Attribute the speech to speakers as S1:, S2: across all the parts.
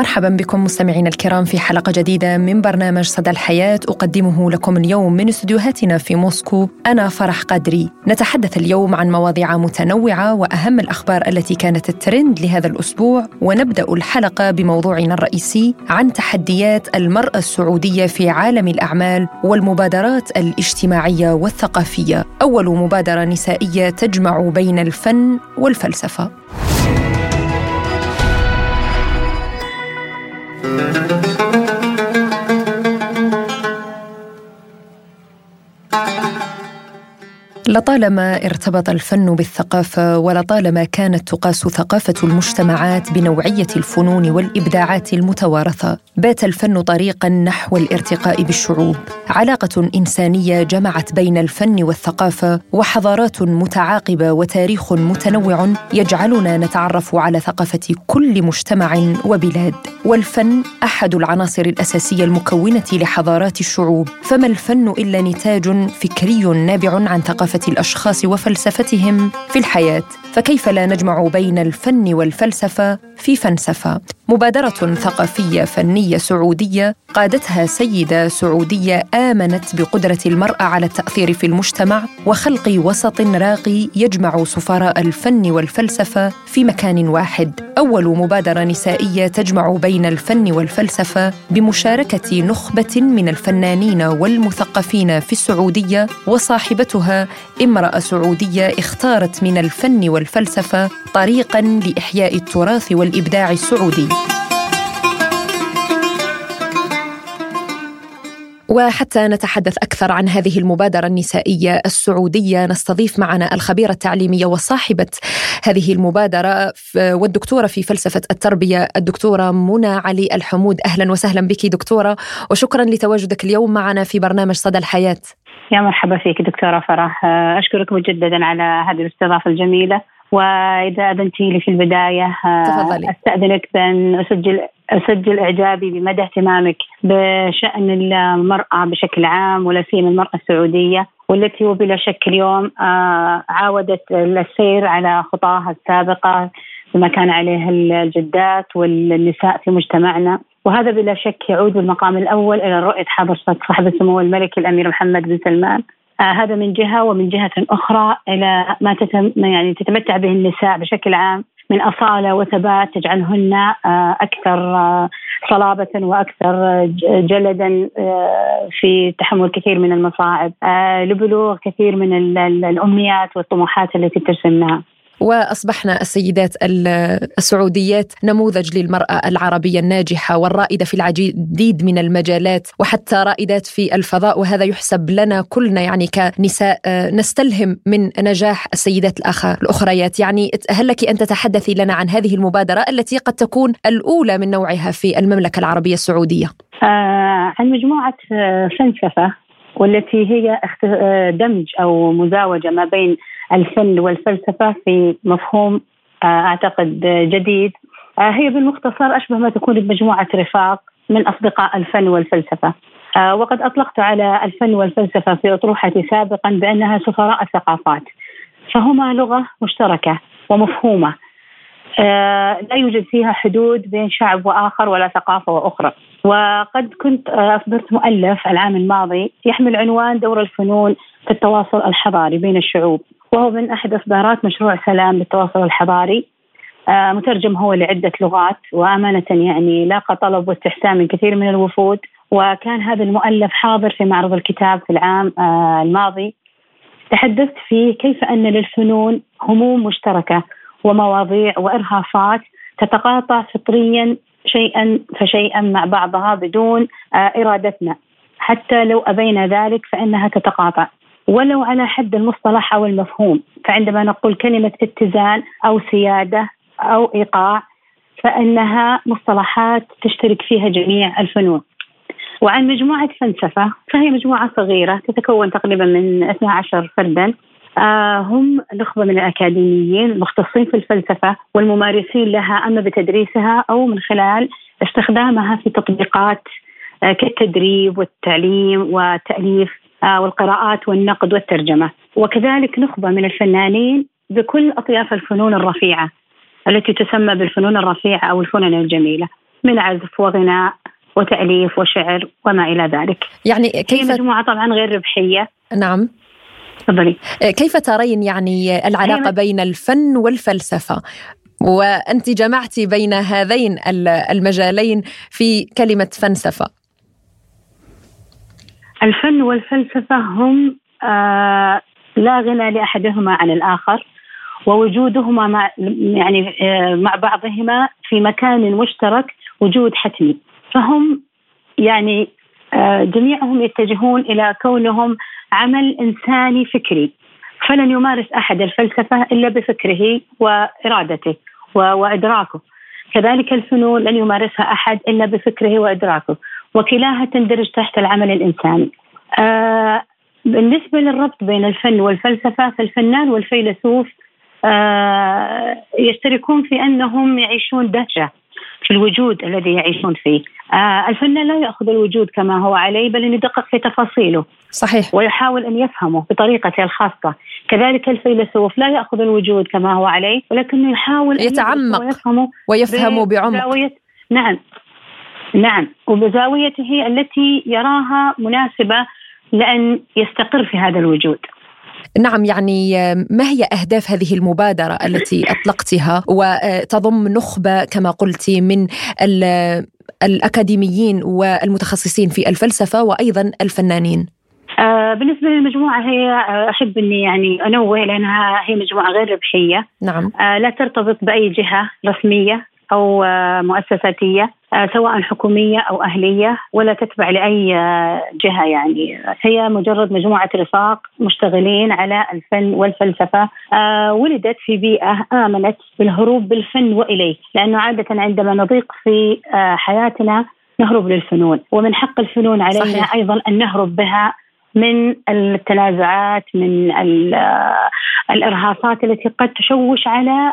S1: مرحبا بكم مستمعينا الكرام في حلقة جديدة من برنامج صدى الحياة. أقدمه لكم اليوم من استديوهاتنا في موسكو أنا فرح قدري نتحدث اليوم عن مواضيع متنوعة وأهم الأخبار التي كانت الترند لهذا الأسبوع ونبدأ الحلقة بموضوعنا الرئيسي عن تحديات المرأة السعودية في عالم الأعمال والمبادرات الاجتماعية والثقافية. أول مبادرة نسائية تجمع بين الفن والفلسفة. لطالما ارتبط الفن بالثقافة ولطالما كانت تقاس ثقافة المجتمعات بنوعية الفنون والإبداعات المتوارثة بات الفن طريقا نحو الارتقاء بالشعوب. علاقة إنسانية جمعت بين الفن والثقافة وحضارات متعاقبة وتاريخ متنوع يجعلنا نتعرف على ثقافة كل مجتمع وبلاد. والفن أحد العناصر الأساسية المكونة لحضارات الشعوب. فما الفن إلا نتاج فكري نابع عن ثقافة الأشخاص وفلسفتهم في الحياة. فكيف لا نجمع بين الفن والفلسفة في فنسفه مبادرة ثقافية فنية سعودية قادتها سيدة سعودية آمنت بقدرة المرأة على التأثير في المجتمع وخلق وسط راقي يجمع سفراء الفن والفلسفة في مكان واحد. أول مبادرة نسائية تجمع بين الفن والفلسفة بمشاركة نخبة من الفنانين والمثقفين في السعودية وصاحبتها امرأة سعودية اختارت من الفن والفلسفة طريقا لإحياء التراث والإبداع السعودي. وحتى نتحدث أكثر عن هذه المبادرة النسائية السعودية نستضيف معنا الخبيرة التعليمية وصاحبة هذه المبادرة والدكتورة في فلسفة التربية الدكتورة منى علي الحمود. أهلا وسهلا بك دكتورة وشكرا لتواجدك اليوم معنا في برنامج صدى الحياة.
S2: يا مرحبا فيك دكتورة فرح. أشكرك مجددا على هذه الاستضافة الجميلة. وإذا أذنتي لي في البداية
S1: تفضلي.
S2: أستأذنك بأن أسجل أسجل إعجابي بمدى اهتمامك بشأن المرأة بشكل عام ولا سيما المرأة السعودية والتي وبلا شك اليوم عاودت السير على خطاها السابقة بما كان عليه الجدات والنساء في مجتمعنا. وهذا بلا شك يعود بالمقام الأول إلى رؤية حضرة صاحب السمو الملكي الأمير محمد بن سلمان آه هذا من جهة ومن جهة أخرى إلى ما تتم يعني تتمتع به النساء بشكل عام من أصالة وثبات تجعلهن آه أكثر آه صلابة وأكثر جلدا في تحمل كثير من المصاعب لبلوغ كثير من الأمنيات والطموحات التي ترسمناها.
S1: وأصبحنا السيدات السعوديات نموذج للمرأة العربية الناجحة والرائدة في العديد من المجالات وحتى رائدات في الفضاء وهذا يحسب لنا كلنا يعني كنساء نستلهم من نجاح السيدات الأخريات يعني هل لك أن تتحدثي لنا عن هذه المبادرة التي قد تكون الأولى من نوعها في المملكة العربية السعودية؟
S2: آه عن مجموعه فلسفة والتي هي دمج أو مزاوجة ما بين الفن والفلسفة في مفهوم أعتقد جديد. هي بالمختصر أشبه ما تكون بمجموعة رفاق من أصدقاء الفن والفلسفة. وقد أطلقت على الفن والفلسفة في اطروحتي سابقا بأنها سفراء الثقافات. فهما لغة مشتركة ومفهومة. لا يوجد فيها حدود بين شعب وآخر ولا ثقافة وأخرى. وقد كنت أصدرت مؤلف العام الماضي يحمل عنوان دور الفنون في التواصل الحضاري بين الشعوب. وهو من أحد إصدارات مشروع سلام للتواصل الحضاري. آه مترجم هو لعدة لغات وأمانة يعني لاقى طلب واستحسان من كثير من الوفود. وكان هذا المؤلف حاضر في معرض الكتاب في العام آه الماضي. تحدثت فيه كيف أن للفنون هموم مشتركة ومواضيع وإرهافات تتقاطع فطريا شيئا فشيئا مع بعضها بدون آه إرادتنا. حتى لو أبينا ذلك فإنها تتقاطع. ولو على حد المصطلح أو المفهوم فعندما نقول كلمة اتزان أو سيادة أو إيقاع فإنها مصطلحات تشترك فيها جميع الفنون. وعن مجموعة فلسفة فهي مجموعة صغيرة تتكون تقريبا من 12 فردا آه هم نخبة من الأكاديميين المختصين في الفلسفة والممارسين لها أما بتدريسها أو من خلال استخدامها في تطبيقات آه كالتدريب والتعليم والتاليف والقراءات والنقد والترجمة. وكذلك نخبة من الفنانين بكل أطياف الفنون الرفيعة التي تسمى بالفنون الرفيعة أو الفنون الجميلة من عزف وغناء وتأليف وشعر وما إلى ذلك.
S1: يعني كيف
S2: هي مجموعة طبعا غير ربحية.
S1: نعم.
S2: تفضلي.
S1: كيف ترين يعني العلاقة بين الفن والفلسفة؟ وأنت جمعتي بين هذين المجالين في كلمة فلسفة.
S2: الفن والفلسفة هم آه لا غنى لأحدهما عن الآخر ووجودهما مع يعني آه مع بعضهما في مكان مشترك وجود حتمي. فهم يعني آه جميعهم يتجهون إلى كونهم عمل إنساني فكري. فلن يمارس أحد الفلسفة إلا بفكره وإرادته وإدراكه. كذلك الفنون لن يمارسها أحد إلا بفكره وإدراكه. وكلاها تندرج تحت العمل الإنساني. آه بالنسبة للربط بين الفن والفلسفة فالفنان والفيلسوف آه يشتركون في أنهم يعيشون دهشة في الوجود الذي يعيشون فيه. آه الفنان لا يأخذ الوجود كما هو عليه بل يدقق في تفاصيله
S1: صحيح.
S2: ويحاول أن يفهمه بطريقته الخاصة. كذلك الفيلسوف لا يأخذ الوجود كما هو عليه ولكنه يحاول
S1: يتعمق ويفهمه ويفهمه بعمق.
S2: نعم. نعم وبزاويته التي يراها مناسبة لأن يستقر في هذا الوجود.
S1: نعم يعني ما هي أهداف هذه المبادرة التي أطلقتها؟ وتضم نخبة كما قلت من الأكاديميين والمتخصصين في الفلسفة وأيضا الفنانين.
S2: آه بالنسبة للمجموعة هي آه أحب أني يعني أنوه لأنها هي مجموعة غير ربحية.
S1: نعم.
S2: آه لا ترتبط بأي جهة رسمية. أو آه، مؤسساتية آه، سواء حكومية أو أهلية ولا تتبع لأي آه، جهة يعني. هي مجرد مجموعة رفاق مشتغلين على الفن والفلسفة ولدت في بيئة آمنت بالهروب بالفن وإليه لأنه عادة عندما نضيق في حياتنا نهرب للفنون. ومن حق الفنون علينا صحيح. أيضا أن نهرب بها من التنازعات من الإرهاصات التي قد تشوش على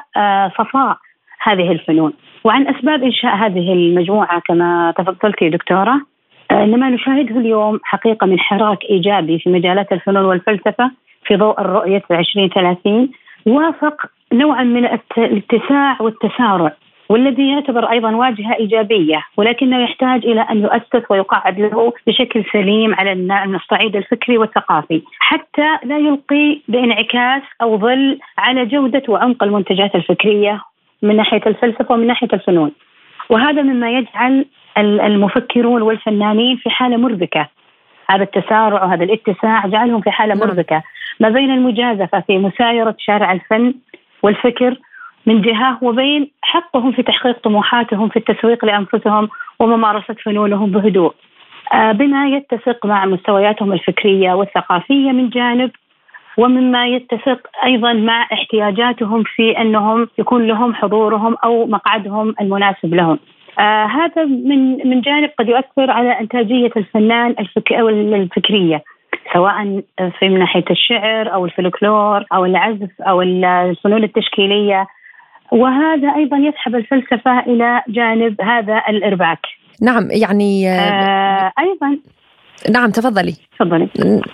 S2: صفاء هذه الفنون. وعن أسباب إنشاء هذه المجموعة كما تفضلتي دكتورة إنما نشاهده اليوم حقيقة من حراك إيجابي في مجالات الفنون والفلسفة في ضوء الرؤية 2030 وافق نوعا من الاتساع والتسارع والذي يعتبر أيضا واجهة إيجابية ولكنه يحتاج إلى أن يؤسس ويقعد له بشكل سليم على الصعيد الفكري والثقافي حتى لا يلقي بانعكاس أو ظل على جودة وعمق المنتجات الفكرية من ناحية الفلسفة ومن ناحية الفنون. وهذا مما يجعل المفكرون والفنانين في حالة مربكة. هذا التسارع وهذا الاتساع جعلهم في حالة نعم. مربكة ما بين المجازفة في مسايرة شارع الفن والفكر من جهة وبين حقهم في تحقيق طموحاتهم في التسويق لأنفسهم وممارسه فنونهم بهدوء. آه، بما يتسق مع مستوياتهم الفكرية والثقافية من جانب ومما يتسق أيضا مع احتياجاتهم في أنهم يكون لهم حضورهم أو مقعدهم المناسب لهم. آه هذا من من جانب قد يؤثر على إنتاجية الفنان الفك الفكرية سواء في من ناحية الشعر أو الفلكلور أو العزف أو الفنون التشكيلية. وهذا أيضا يسحب الفلسفة إلى جانب هذا الإرباك.
S1: نعم يعني
S2: آه أيضا.
S1: نعم تفضلي.
S2: تفضلي.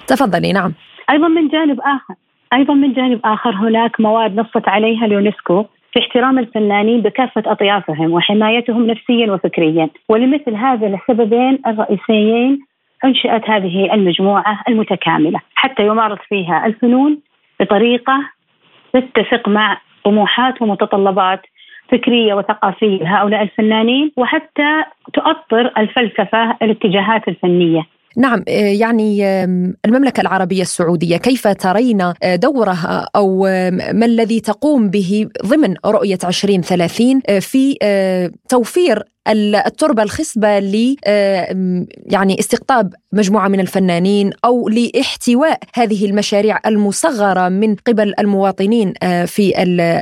S1: تفضلي نعم.
S2: أيضا من جانب آخر. أيضا من جانب آخر هناك مواد نصت عليها اليونسكو في احترام الفنانين بكافة أطيافهم وحمايتهم نفسيا وفكريا. ولمثل هذا السببين الرئيسيين أنشئت هذه المجموعة المتكاملة حتى يمارس فيها الفنون بطريقة تتفق مع طموحات ومتطلبات فكرية وثقافية. لهؤلاء الفنانين وحتى تؤطر الفلسفة الاتجاهات الفنية.
S1: نعم آه، يعني المملكة العربية السعودية كيف ترين آه، دورها أو ما الذي تقوم به ضمن رؤية 2030 آه، في توفير التربة الخصبة ل يعني استقطاب مجموعة من الفنانين أو لاحتواء هذه المشاريع المصغرة من قبل المواطنين في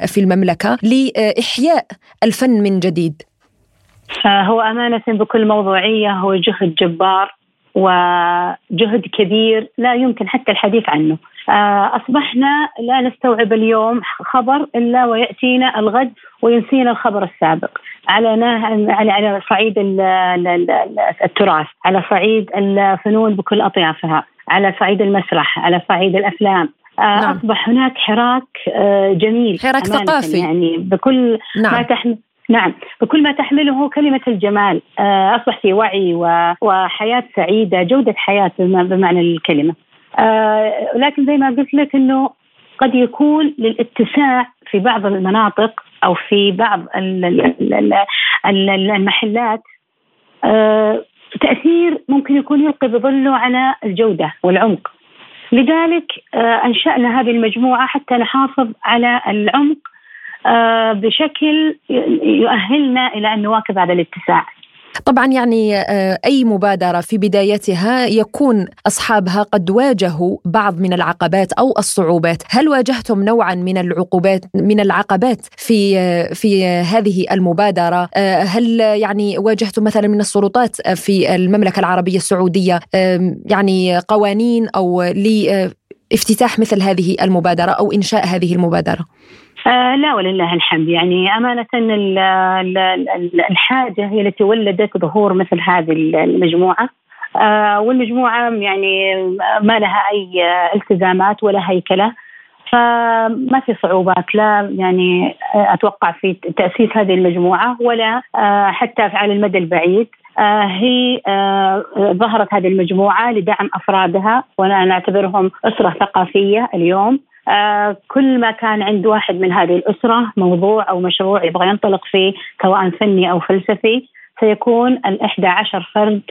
S1: في المملكة لإحياء الفن من جديد.
S2: هو أمانة بكل موضوعية هو جهد جبار. وجهد كبير لا يمكن حتى الحديث عنه آه، أصبحنا لا نستوعب اليوم خبر إلا ويأتينا الغد وينسينا الخبر السابق على على على صعيد التراث على صعيد الفنون بكل أطيافها على صعيد المسرح على صعيد الأفلام نعم. أصبح هناك حراك جميل
S1: حراك ثقافي
S2: يعني بكل نعم. ما تحمل نعم. بكل ما تحمله كلمة الجمال. أصبح في وعي وحياة سعيدة جودة حياة بمعنى الكلمة. لكن زي ما قلت لك أنه قد يكون للاتساع في بعض المناطق أو في بعض المحلات آه، تأثير ممكن يكون يلقي بظله على الجودة والعمق. لذلك آه، أنشأنا هذه المجموعة حتى نحافظ على العمق آه، بشكل يؤهلنا إلى أن نواكب هذا الاتساع.
S1: طبعا يعني آه، أي مبادرة في بدايتها يكون أصحابها قد واجهوا بعض من العقبات أو الصعوبات، هل واجهتم نوعا من العقوبات من العقبات في آه، في هذه المبادرة؟ آه، هل يعني واجهتم مثلا من السلطات في المملكة العربية السعودية يعني قوانين أو لافتتاح مثل هذه المبادرة أو إنشاء هذه المبادرة؟
S2: آه لا ولله الحمد. يعني أمانة الحاجة هي التي ولدت ظهور مثل هذه المجموعة. آه والمجموعة يعني ما لها أي التزامات ولا هيكلة. فما في صعوبات. لا يعني أتوقع في تأسيس هذه المجموعة ولا آه، حتى على المدى البعيد. هي ظهرت هذه المجموعة لدعم أفرادها وأنا نعتبرهم أسرة ثقافية اليوم. كل ما كان عند واحد من هذه الأسرة موضوع أو مشروع يبغى ينطلق فيه سواء فني أو فلسفي سيكون الإحدى عشر فرد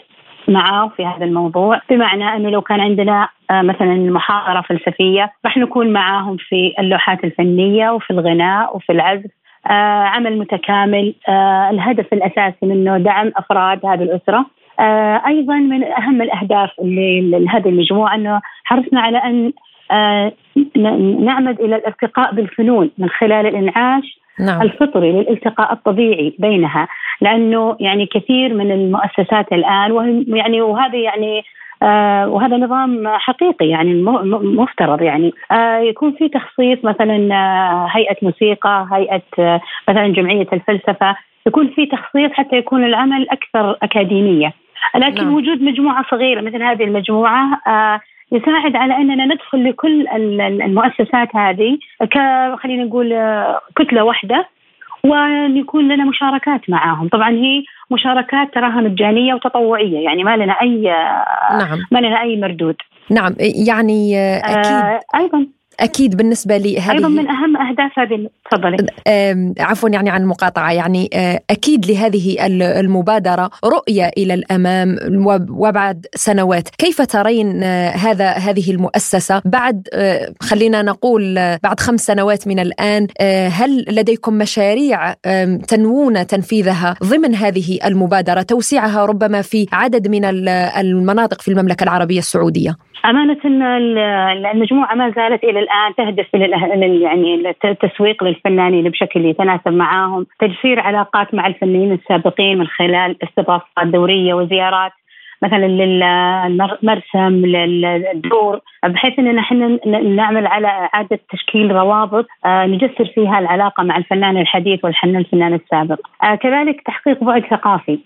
S2: معه في هذا الموضوع. بمعنى أنه لو كان عندنا آه مثلا محاضرة فلسفية راح نكون معاهم في اللوحات الفنية وفي الغناء وفي العزف. آه عمل متكامل. آه الهدف الأساسي منه دعم أفراد هذه الأسرة. آه أيضا من أهم الأهداف اللي لهذه المجموعة أنه حرصنا على آه، نعمد إلى الارتقاء بالفنون من خلال الإنعاش نعم. الفطري للالتقاء الطبيعي بينها لأنه يعني كثير من المؤسسات الآن يعني وهذا يعني آه وهذا نظام حقيقي يعني مفترض يعني آه يكون في تخصيص مثلا آه هيئة موسيقى هيئة آه مثلا جمعية الفلسفة يكون في تخصيص حتى يكون العمل أكثر أكاديمية لكن نعم. وجود مجموعة صغيرة مثل هذه المجموعة آه يساعد على أننا ندخل لكل المؤسسات هذه خلينا نقول كتلة واحدة ويكون لنا مشاركات معاهم. طبعا هي مشاركات تراها مجانية وتطوعية يعني ما لنا اي نعم. ما لنا أي مردود.
S1: نعم يعني أكيد. آه
S2: أيضا.
S1: أكيد بالنسبة لهذه
S2: أيضا من أهم أهداف هذه. تفضلي.
S1: عفوا يعني عن المقاطعة يعني أكيد لهذه المبادرة رؤية إلى الأمام وبعد سنوات. كيف ترين هذا هذه المؤسسة؟ بعد خلينا نقول بعد خمس سنوات من الآن هل لديكم مشاريع تنوون تنفيذها ضمن هذه المبادرة توسيعها ربما في عدد من المناطق في المملكة العربية السعودية؟
S2: أمانة المجموعة ما زالت إلى الآن تهدف إلى يعني التسويق للفنانين بشكل يتناسب معاهم، تجسير علاقات مع الفنانين السابقين من خلال استضافات دورية وزيارات مثلا للمرسم للدور بحيث إننا إحنا نعمل على إعادة تشكيل روابط آه، نجسر فيها العلاقة مع الفنان الحديث والفنان الفنان السابق. آه، كذلك تحقيق بعد ثقافي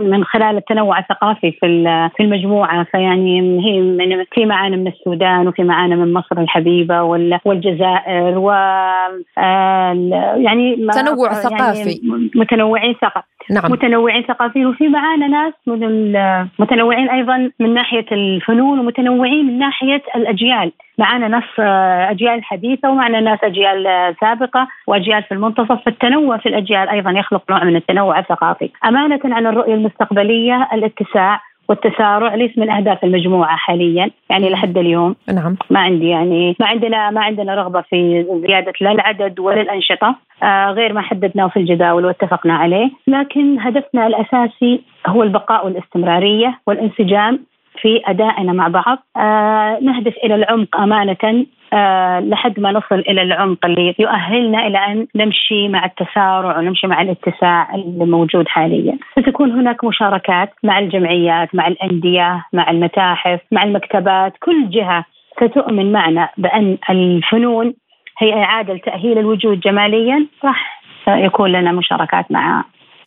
S2: من خلال التنوع الثقافي في في المجموعة فيعني هي من في معانا من السودان وفي معانا من مصر الحبيبة والجزائر و
S1: آه، يعني تنوع يعني ثقافي.
S2: متنوعين ثقافي نعم. متنوعين ثقافيا وفي معانا ناس متنوعين أيضا من ناحية الفنون ومتنوعين من ناحية الأجيال. معنا ناس أجيال حديثة ومعنا ناس أجيال سابقة وأجيال في المنتصف. فالتنوع في الأجيال أيضا يخلق نوع من التنوع الثقافي. أمانة عن الرؤية المستقبلية الاتساع والتسارع ليس من اهداف المجموعة حاليا. يعني لحد اليوم
S1: نعم.
S2: ما عندي يعني ما عندنا ما عندنا رغبة في زيادة لا العدد ولا الأنشطة. آه غير ما حددناه في الجداول واتفقنا عليه. لكن هدفنا الأساسي هو البقاء والاستمرارية والانسجام في أدائنا مع بعض. آه نهدف إلى العمق أمانة. آه لحد ما نصل إلى العمق اللي يؤهلنا إلى أن نمشي مع التسارع ونمشي مع الاتساع الموجود حاليا. ستكون هناك مشاركات مع الجمعيات، مع الأندية، مع المتاحف، مع المكتبات، كل جهة ستؤمن معنا بأن الفنون هي إعادة تاهيل الوجود جماليا. راح يكون لنا مشاركات مع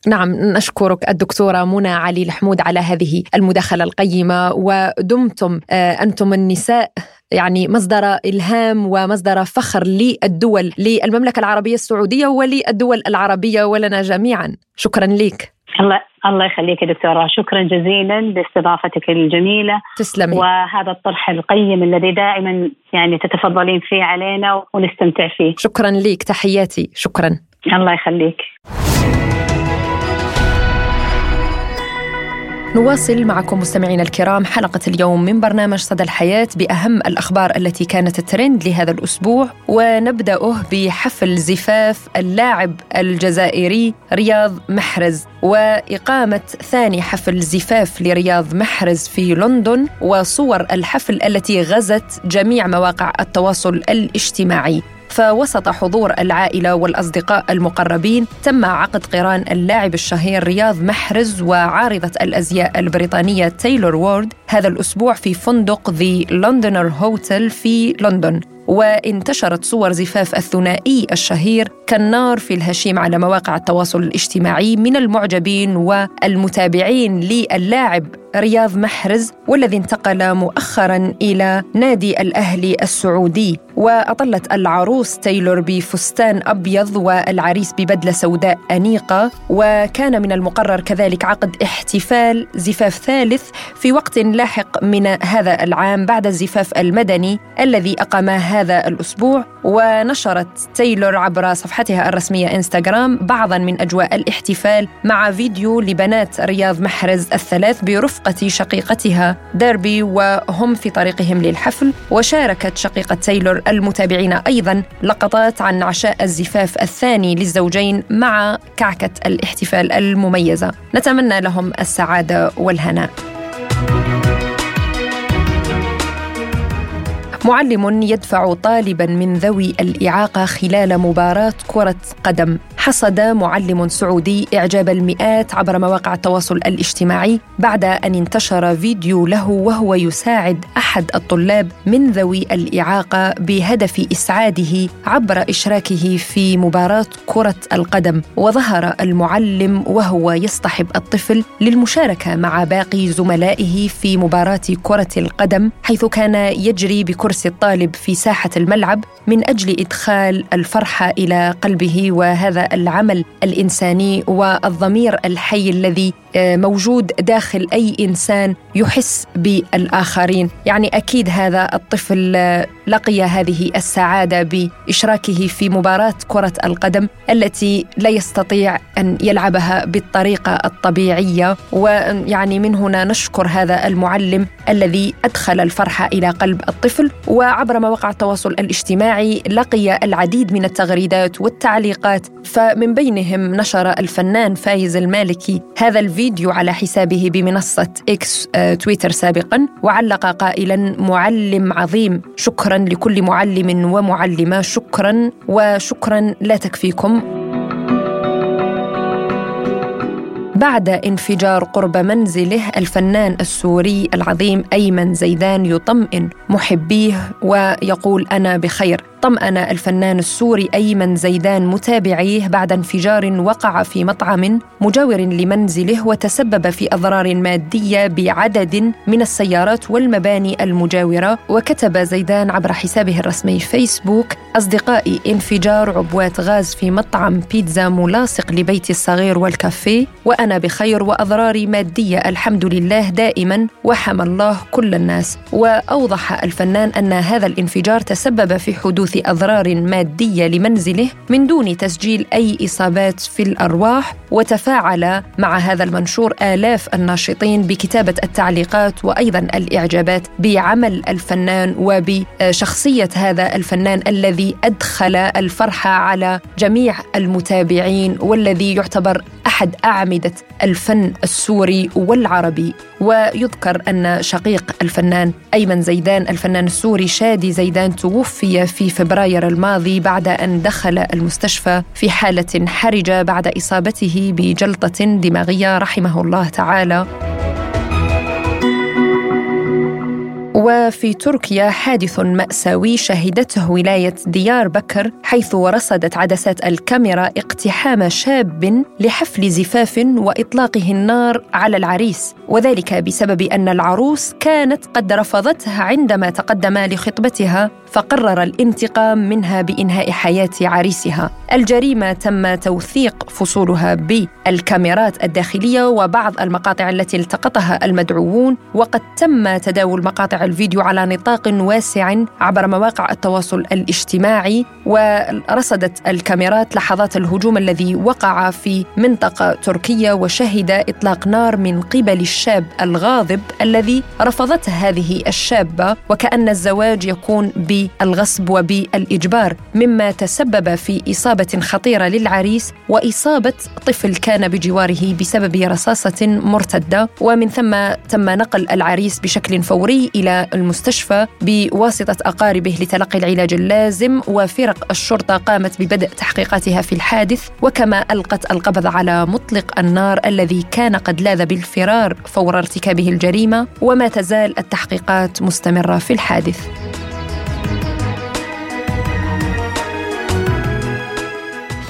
S1: نعم نشكرك الدكتورة منى علي الحمود على هذه المداخلة القيمة ودمتم آه، أنتم النساء يعني مصدر إلهام ومصدر فخر للدول للمملكة العربية السعودية وللدول العربية ولنا جميعا. شكرا لك.
S2: الله الله يخليك يا دكتورة. شكرا جزيلا لاستضافتك الجميلة.
S1: تسلمي.
S2: وهذا الطرح القيم الذي دائما يعني تتفضلين فيه علينا ونستمتع فيه.
S1: شكرا لك. تحياتي. شكرا.
S2: الله يخليك.
S1: نواصل معكم مستمعينا الكرام حلقة اليوم من برنامج صدى الحياة بأهم الأخبار التي كانت ترند لهذا الأسبوع ونبدأه بحفل زفاف اللاعب الجزائري رياض محرز وإقامة ثاني حفل زفاف لرياض محرز في لندن وصور الحفل التي غزت جميع مواقع التواصل الاجتماعي. فوسط حضور العائلة والأصدقاء المقربين تم عقد قران اللاعب الشهير رياض محرز وعارضة الأزياء البريطانية تايلور وورد هذا الأسبوع في فندق The Londoner Hotel في لندن. وانتشرت صور زفاف الثنائي الشهير كالنار في الهشيم على مواقع التواصل الاجتماعي من المعجبين والمتابعين للاعب رياض محرز والذي انتقل مؤخرا إلى نادي الأهلي السعودي. وأطلت العروس تايلور بفستان أبيض والعريس ببدلة سوداء أنيقة. وكان من المقرر كذلك عقد احتفال زفاف ثالث في وقت لاحق من هذا العام بعد الزفاف المدني الذي اقامه هذا الأسبوع ونشرت تايلور عبر صفحتها الرسمية إنستغرام بعضا من أجواء الاحتفال مع فيديو لبنات رياض محرز الثلاث برفقة شقيقتها ديربي وهم في طريقهم للحفل وشاركت شقيقة تايلور المتابعين أيضا لقطات عن عشاء الزفاف الثاني للزوجين مع كعكة الاحتفال المميزة. نتمنى لهم السعادة والهناء. معلم يدفع طالبا من ذوي الإعاقة خلال مباراة كرة قدم. حصد معلم سعودي إعجاب المئات عبر مواقع التواصل الاجتماعي بعد أن انتشر فيديو له وهو يساعد أحد الطلاب من ذوي الإعاقة بهدف إسعاده عبر إشراكه في مباراة كرة القدم. وظهر المعلم وهو يصطحب الطفل للمشاركة مع باقي زملائه في مباراة كرة القدم حيث كان يجري بكرسي الطالب في ساحة الملعب من أجل إدخال الفرحة إلى قلبه وهذا العمل الإنساني والضمير الحي الذي موجود داخل أي إنسان يحس بالآخرين، يعني أكيد هذا الطفل آه، لقي هذه السعادة بإشراكه في مباراة كرة القدم التي لا يستطيع أن يلعبها بالطريقة الطبيعية. ويعني من هنا نشكر هذا المعلم الذي أدخل الفرحة إلى قلب الطفل. وعبر مواقع التواصل الاجتماعي لقي العديد من التغريدات والتعليقات. فمن بينهم نشر الفنان فايز المالكي هذا الفيديو على حسابه بمنصة إكس آه، تويتر سابقا وعلق قائلا معلم عظيم شكرا لكل معلم ومعلمة شكرا وشكرا لا تكفيكم. بعد انفجار قرب منزله الفنان السوري العظيم أيمن زيدان يطمئن محبيه ويقول أنا بخير. طمأن الفنان السوري أيمن زيدان متابعيه بعد انفجار وقع في مطعم مجاور لمنزله وتسبب في أضرار مادية بعدد من السيارات والمباني المجاورة. وكتب زيدان عبر حسابه الرسمي فيسبوك أصدقائي انفجار عبوات غاز في مطعم بيتزا ملاصق لبيتي الصغير والكافيه. وأنا بخير وأضراري مادية الحمد لله دائما وحمى الله كل الناس. وأوضح الفنان أن هذا الانفجار تسبب في حدوث أضرار مادية لمنزله من دون تسجيل أي إصابات في الأرواح وتفاعل مع هذا المنشور آلاف الناشطين بكتابة التعليقات وأيضا الإعجابات بعمل الفنان وبشخصيه هذا الفنان الذي أدخل الفرحة على جميع المتابعين والذي يعتبر أحد أعمدة الفن السوري والعربي. ويذكر أن شقيق الفنان أيمن زيدان الفنان السوري شادي زيدان توفي في فبراير الماضي بعد أن دخل المستشفى في حالة حرجة بعد إصابته بجلطة دماغية رحمه الله تعالى. وفي تركيا حادث مأساوي شهدته ولاية ديار بكر حيث رصدت عدسات الكاميرا اقتحام شاب لحفل زفاف وإطلاقه النار على العريس. وذلك بسبب أن العروس كانت قد رفضتها عندما تقدم لخطبتها فقرر الانتقام منها بإنهاء حياة عريسها. الجريمة تم توثيق فصولها بالكاميرات الداخلية وبعض المقاطع التي التقطها المدعوون وقد تم تداول مقاطع الفيديو على نطاق واسع عبر مواقع التواصل الاجتماعي ورصدت الكاميرات لحظات الهجوم الذي وقع في منطقة تركية وشهد إطلاق نار من قبل الشاب الغاضب الذي رفضته هذه الشابة وكأن الزواج يكون بالغصب وبالإجبار مما تسبب في إصابة خطيرة للعريس وإصابة طفل كان بجواره بسبب رصاصة مرتدة ومن ثم تم نقل العريس بشكل فوري المستشفى بواسطة أقاربه لتلقي العلاج اللازم وفرق الشرطة قامت ببدء تحقيقاتها في الحادث وكما ألقت القبض على مطلق النار الذي كان قد لاذ بالفرار فور ارتكابه الجريمة وما تزال التحقيقات مستمرة في الحادث.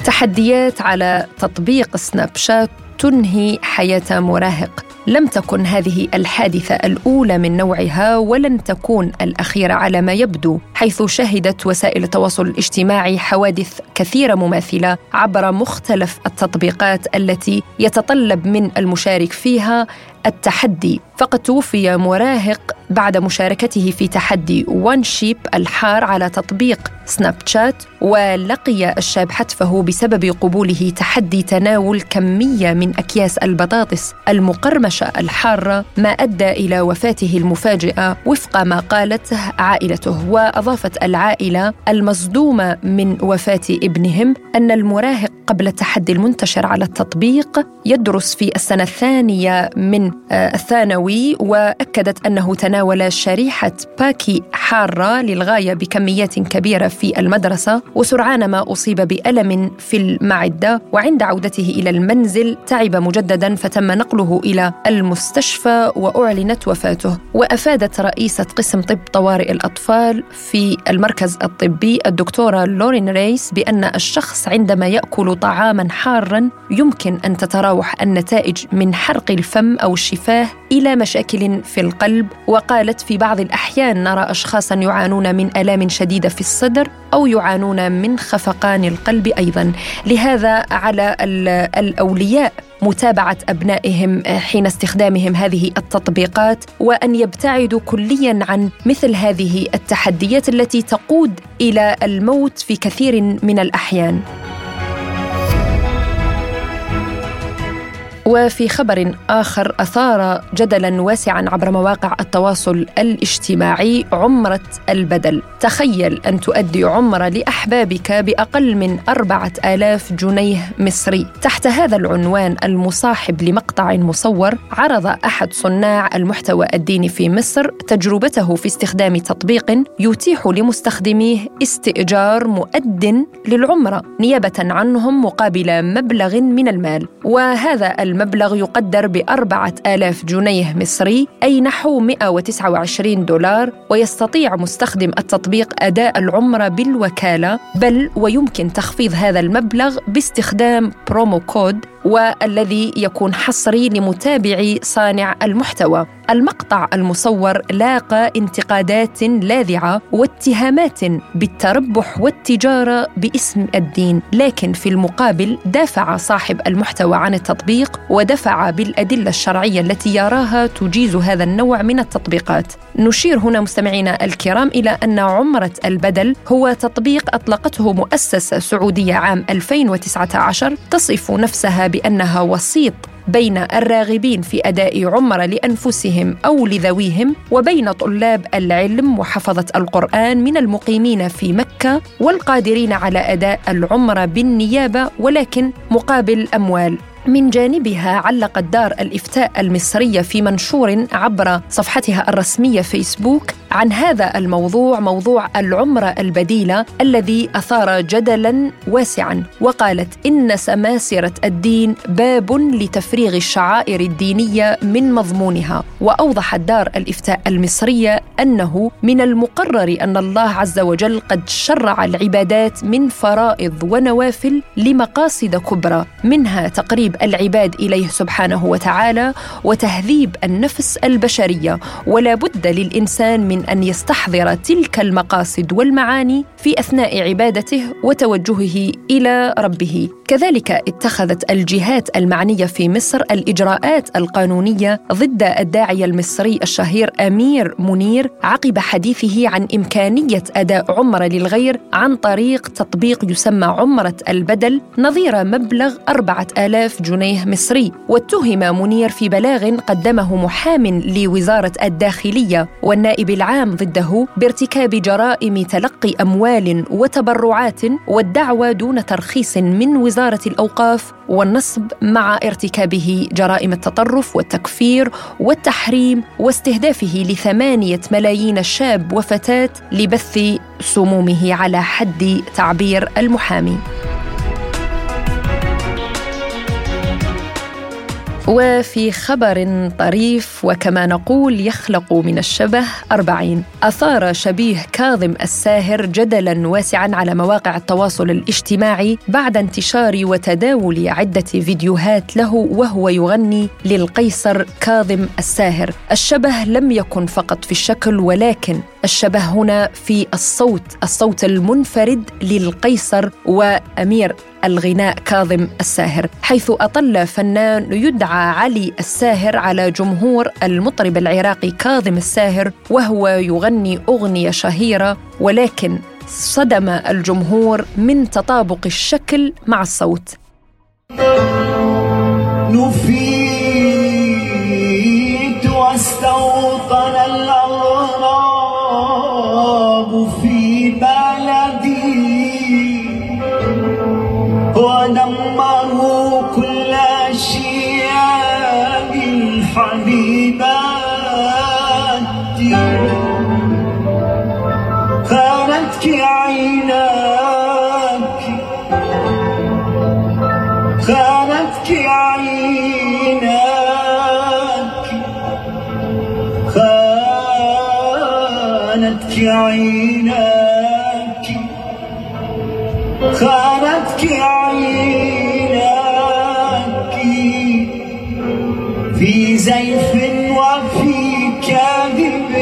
S1: تحديات على تطبيق سناب شات تنهي حياة مراهق. لم تكن هذه الحادثة الأولى من نوعها ولن تكون الأخيرة على ما يبدو حيث شهدت وسائل التواصل الاجتماعي حوادث كثيرة مماثلة عبر مختلف التطبيقات التي يتطلب من المشارك فيها التحدي فقد توفي مراهق بعد مشاركته في تحدي وان شيب الحار على تطبيق سناب شات ولقي الشاب حتفه بسبب قبوله تحدي تناول كمية من أكياس البطاطس المقرمشة الحارة ما أدى إلى وفاته المفاجئة وفق ما قالته عائلته. وأضافت العائلة المصدومة من وفاة ابنهم أن المراهق قبل التحدي المنتشر على التطبيق يدرس في السنة الثانية من آه، الثانوي وأكدت أنه تناول شريحة باكي حارة للغاية بكميات كبيرة في المدرسة وسرعان ما أصيب بألم في المعدة وعند عودته إلى المنزل تعب مجددا فتم نقله إلى المستشفى وأعلنت وفاته. وأفادت رئيسة قسم طب طوارئ الأطفال في المركز الطبي الدكتورة لورين ريس بأن الشخص عندما يأكل طعاما حارا يمكن أن تتراوح النتائج من حرق الفم أو الشفاه إلى مشاكل في القلب وقالت في بعض الأحيان نرى أشخاصا يعانون من آلام شديدة في الصدر أو يعانون من خفقان القلب أيضا. لهذا على الأولياء متابعة أبنائهم حين استخدامهم هذه التطبيقات وأن يبتعدوا كليا عن مثل هذه التحديات التي تقود إلى الموت في كثير من الأحيان. وفي خبر آخر أثار جدلا واسعا عبر مواقع التواصل الاجتماعي عمرة البدل. تخيل أن تؤدي عمرة لأحبابك بأقل من أربعة آلاف جنيه مصري. تحت هذا العنوان المصاحب لمقطع مصور عرض أحد صناع المحتوى الديني في مصر تجربته في استخدام تطبيق يتيح لمستخدميه استئجار مؤد للعمرة نيابة عنهم مقابل مبلغ من المال. وهذا المبلغ يقدر بأربعة آلاف جنيه مصري أي نحو 129 دولار ويستطيع مستخدم التطبيق أداء العمرة بالوكالة بل ويمكن تخفيض هذا المبلغ باستخدام promo code والذي يكون حصري لمتابعي صانع المحتوى. المقطع المصور لاقى انتقادات لاذعة واتهامات بالتربح والتجارة باسم الدين لكن في المقابل دافع صاحب المحتوى عن التطبيق ودفع بالأدلة الشرعية التي يراها تجيز هذا النوع من التطبيقات. نشير هنا مستمعينا الكرام إلى أن عمرة البدل هو تطبيق أطلقته مؤسسة سعودية عام 2019 تصف نفسها بأنها وسيط بين الراغبين في أداء عمره لأنفسهم أو لذويهم وبين طلاب العلم وحفظة القرآن من المقيمين في مكة والقادرين على أداء العمره بالنيابة ولكن مقابل أموال. من جانبها علقت دار الإفتاء المصرية في منشور عبر صفحتها الرسمية فيسبوك عن هذا الموضوع موضوع العمره البديلة الذي أثار جدلا واسعا وقالت إن سماسرة الدين باب لتفريغ الشعائر الدينية من مضمونها. وأوضحت دار الإفتاء المصرية أنه من المقرر أن الله عز وجل قد شرع العبادات من فرائض ونوافل لمقاصد كبرى منها تقريب العباد إليه سبحانه وتعالى وتهذيب النفس البشرية. ولا بد للإنسان من أن يستحضر تلك المقاصد والمعاني في أثناء عبادته وتوجهه إلى ربه. كذلك اتخذت الجهات المعنية في مصر الإجراءات القانونية ضد الداعيه المصري الشهير أمير منير عقب حديثه عن إمكانية أداء عمره للغير عن طريق تطبيق يسمى عمرة البدل نظير مبلغ 4000 جنيه مصري. واتهم منير في بلاغ قدمه محام لوزارة الداخلية والنائب العام ضده بارتكاب جرائم تلقي أموال وتبرعات والدعوى دون ترخيص من وزارة الأوقاف والنصب مع ارتكابه جرائم التطرف والتكفير والتحريم واستهدافه لثمانية ملايين شاب وفتاة لبث سمومه على حد تعبير المحامي. وفي خبر طريف وكما نقول يخلق من الشبه أربعين. أثار شبيه كاظم الساهر جدلا واسعا على مواقع التواصل الاجتماعي بعد انتشار وتداول عدة فيديوهات له وهو يغني للقيصر كاظم الساهر. الشبه لم يكن فقط في الشكل ولكن الشبه هنا في الصوت الصوت المنفرد للقيصر وأمير الغناء كاظم الساهر حيث أطل فنان يدعى علي الساهر على جمهور المطرب العراقي كاظم الساهر وهو يغني أغنية شهيرة ولكن صدم الجمهور من تطابق الشكل مع الصوت.
S3: خانتك عيناك. خانتك عيناك. خانتك عيناك. في زيف وفي كاذب.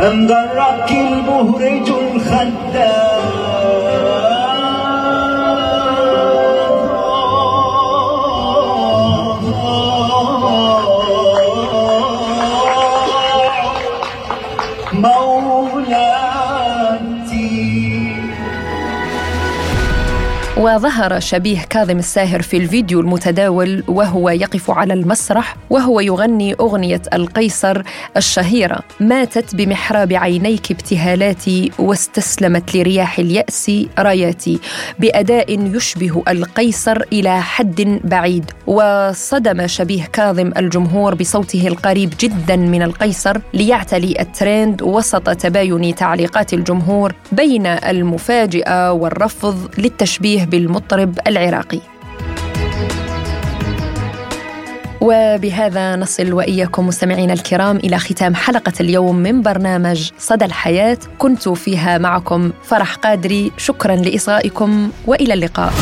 S3: أم ضرك المهرج الخدام
S1: وظهر شبيه كاظم الساهر في الفيديو المتداول وهو يقف على المسرح وهو يغني أغنية القيصر الشهيرة. ماتت بمحراب عينيك ابتهالاتي واستسلمت لرياح اليأس راياتي. بأداء يشبه القيصر إلى حد بعيد. وصدم شبيه كاظم الجمهور بصوته القريب جدا من القيصر ليعتلي الترند وسط تباين تعليقات الجمهور بين المفاجاه والرفض للتشبيه بالمطرب العراقي. وبهذا نصل وإياكم مستمعينا الكرام إلى ختام حلقة اليوم من برنامج صدى الحياة. كنت فيها معكم فرح قادري. شكرا لإصغائكم وإلى اللقاء.